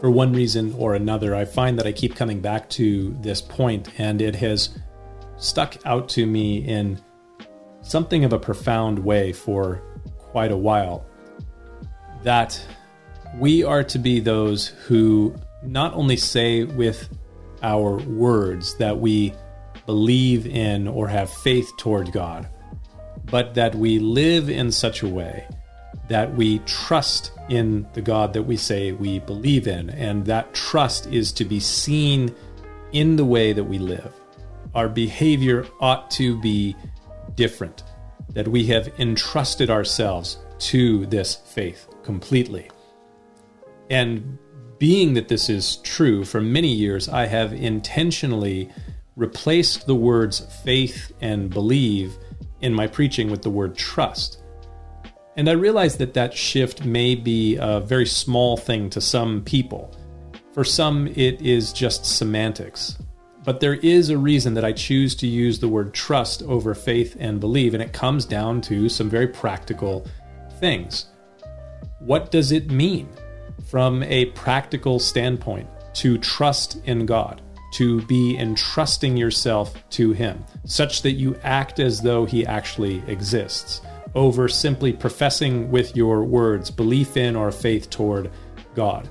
for one reason or another, I find that I keep coming back to this point, and it has stuck out to me in something of a profound way for quite a while. That we are to be those who not only say with our words that we believe in or have faith toward God, but that we live in such a way that we trust in the God that we say we believe in. And that trust is to be seen in the way that we live. Our behavior ought to be different, that we have entrusted ourselves to this faith completely. And being that this is true, for many years I have intentionally replaced the words faith and believe in my preaching with the word trust. And I realize that that shift may be a very small thing to some people. For some, it is just semantics. But there is a reason that I choose to use the word trust over faith and believe, and it comes down to some very practical things. What does it mean from a practical standpoint to trust in God, to be entrusting yourself to Him, such that you act as though He actually exists? Over simply professing with your words belief in or faith toward God.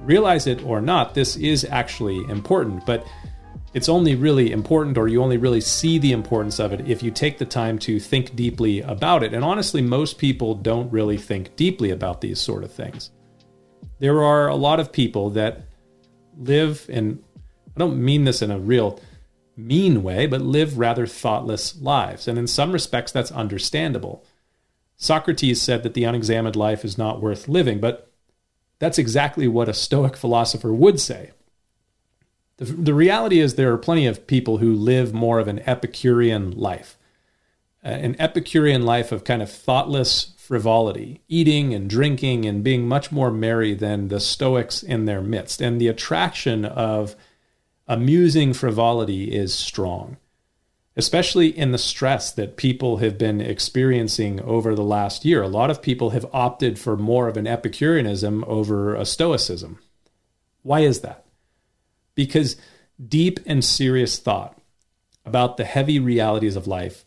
Realize it or not, this is actually important, but it's only really important or you only really see the importance of it if you take the time to think deeply about it. And honestly, most people don't really think deeply about these sort of things. There are a lot of people that live, and I don't mean this in a real mean way, but live rather thoughtless lives. And in some respects, that's understandable. Socrates said that the unexamined life is not worth living, but that's exactly what a Stoic philosopher would say. The, the reality is, there are plenty of people who live more of an Epicurean life, uh, an Epicurean life of kind of thoughtless frivolity, eating and drinking and being much more merry than the Stoics in their midst. And the attraction of amusing frivolity is strong especially in the stress that people have been experiencing over the last year. A lot of people have opted for more of an Epicureanism over a Stoicism. Why is that? Because deep and serious thought about the heavy realities of life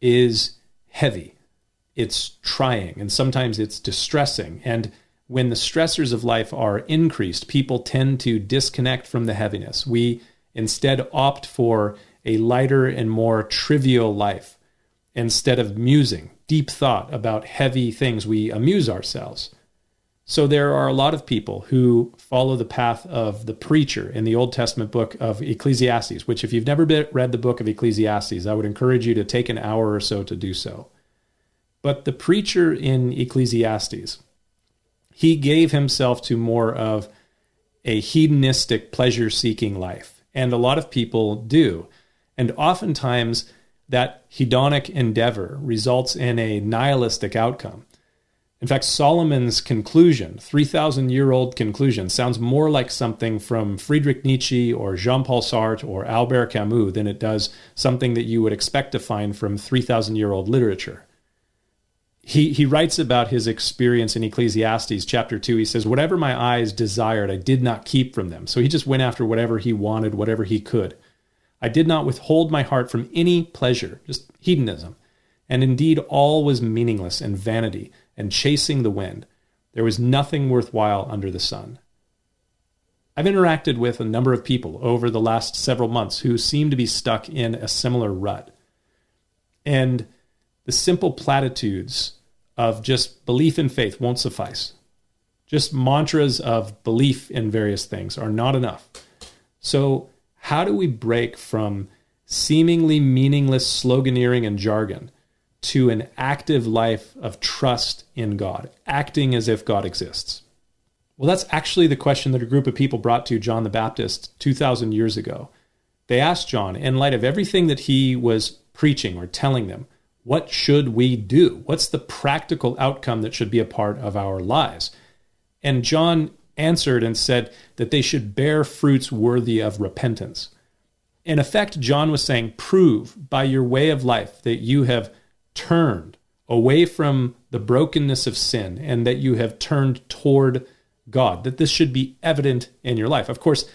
is heavy. It's trying and sometimes it's distressing. And when the stressors of life are increased, people tend to disconnect from the heaviness. We instead opt for a lighter and more trivial life. Instead of musing, deep thought about heavy things, we amuse ourselves. So there are a lot of people who follow the path of the preacher in the Old Testament book of Ecclesiastes, which, if you've never read the book of Ecclesiastes, I would encourage you to take an hour or so to do so. But the preacher in Ecclesiastes, he gave himself to more of a hedonistic, pleasure seeking life. And a lot of people do. And oftentimes, that hedonic endeavor results in a nihilistic outcome. In fact, Solomon's conclusion, 3,000 year old conclusion, sounds more like something from Friedrich Nietzsche or Jean Paul Sartre or Albert Camus than it does something that you would expect to find from 3,000 year old literature. He, he writes about his experience in Ecclesiastes chapter 2. He says, Whatever my eyes desired, I did not keep from them. So he just went after whatever he wanted, whatever he could. I did not withhold my heart from any pleasure, just hedonism. And indeed, all was meaningless and vanity and chasing the wind. There was nothing worthwhile under the sun. I've interacted with a number of people over the last several months who seem to be stuck in a similar rut. And the simple platitudes of just belief and faith won't suffice. Just mantras of belief in various things are not enough. So how do we break from seemingly meaningless sloganeering and jargon to an active life of trust in God, acting as if God exists? Well, that's actually the question that a group of people brought to John the Baptist 2,000 years ago. They asked John, in light of everything that he was preaching or telling them, what should we do? What's the practical outcome that should be a part of our lives? And John answered and said that they should bear fruits worthy of repentance. In effect, John was saying, prove by your way of life that you have turned away from the brokenness of sin and that you have turned toward God, that this should be evident in your life. Of course,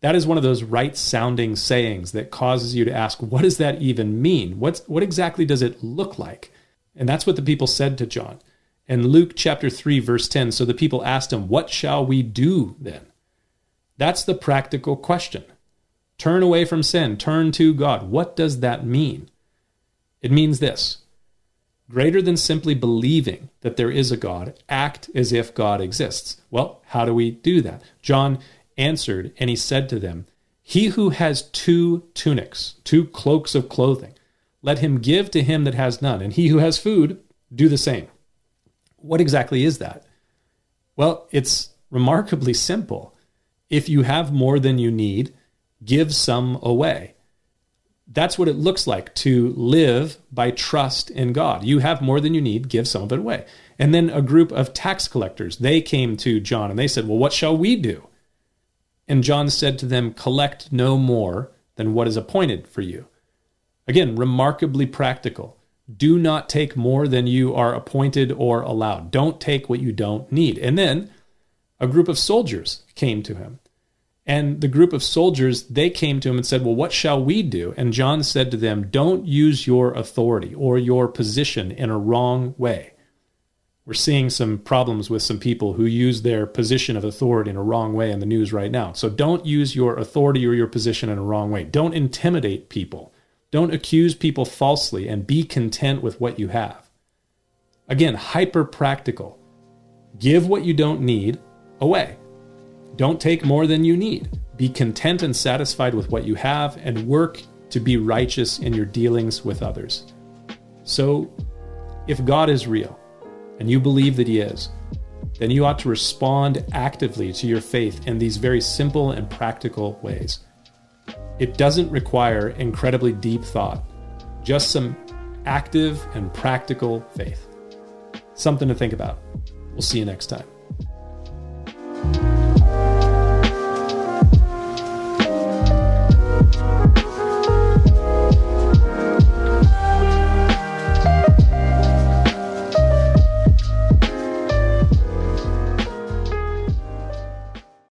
that is one of those right sounding sayings that causes you to ask, what does that even mean? What's, what exactly does it look like? And that's what the people said to John. In Luke chapter 3, verse 10, so the people asked him, What shall we do then? That's the practical question. Turn away from sin, turn to God. What does that mean? It means this greater than simply believing that there is a God, act as if God exists. Well, how do we do that? John answered and he said to them, He who has two tunics, two cloaks of clothing, let him give to him that has none, and he who has food, do the same. What exactly is that? Well, it's remarkably simple. If you have more than you need, give some away. That's what it looks like to live by trust in God. You have more than you need, give some of it away. And then a group of tax collectors, they came to John and they said, Well, what shall we do? And John said to them, Collect no more than what is appointed for you. Again, remarkably practical. Do not take more than you are appointed or allowed. Don't take what you don't need. And then a group of soldiers came to him. And the group of soldiers, they came to him and said, Well, what shall we do? And John said to them, Don't use your authority or your position in a wrong way we're seeing some problems with some people who use their position of authority in a wrong way in the news right now. So don't use your authority or your position in a wrong way. Don't intimidate people. Don't accuse people falsely and be content with what you have. Again, hyper practical. Give what you don't need away. Don't take more than you need. Be content and satisfied with what you have and work to be righteous in your dealings with others. So, if God is real, and you believe that He is, then you ought to respond actively to your faith in these very simple and practical ways. It doesn't require incredibly deep thought, just some active and practical faith. Something to think about. We'll see you next time.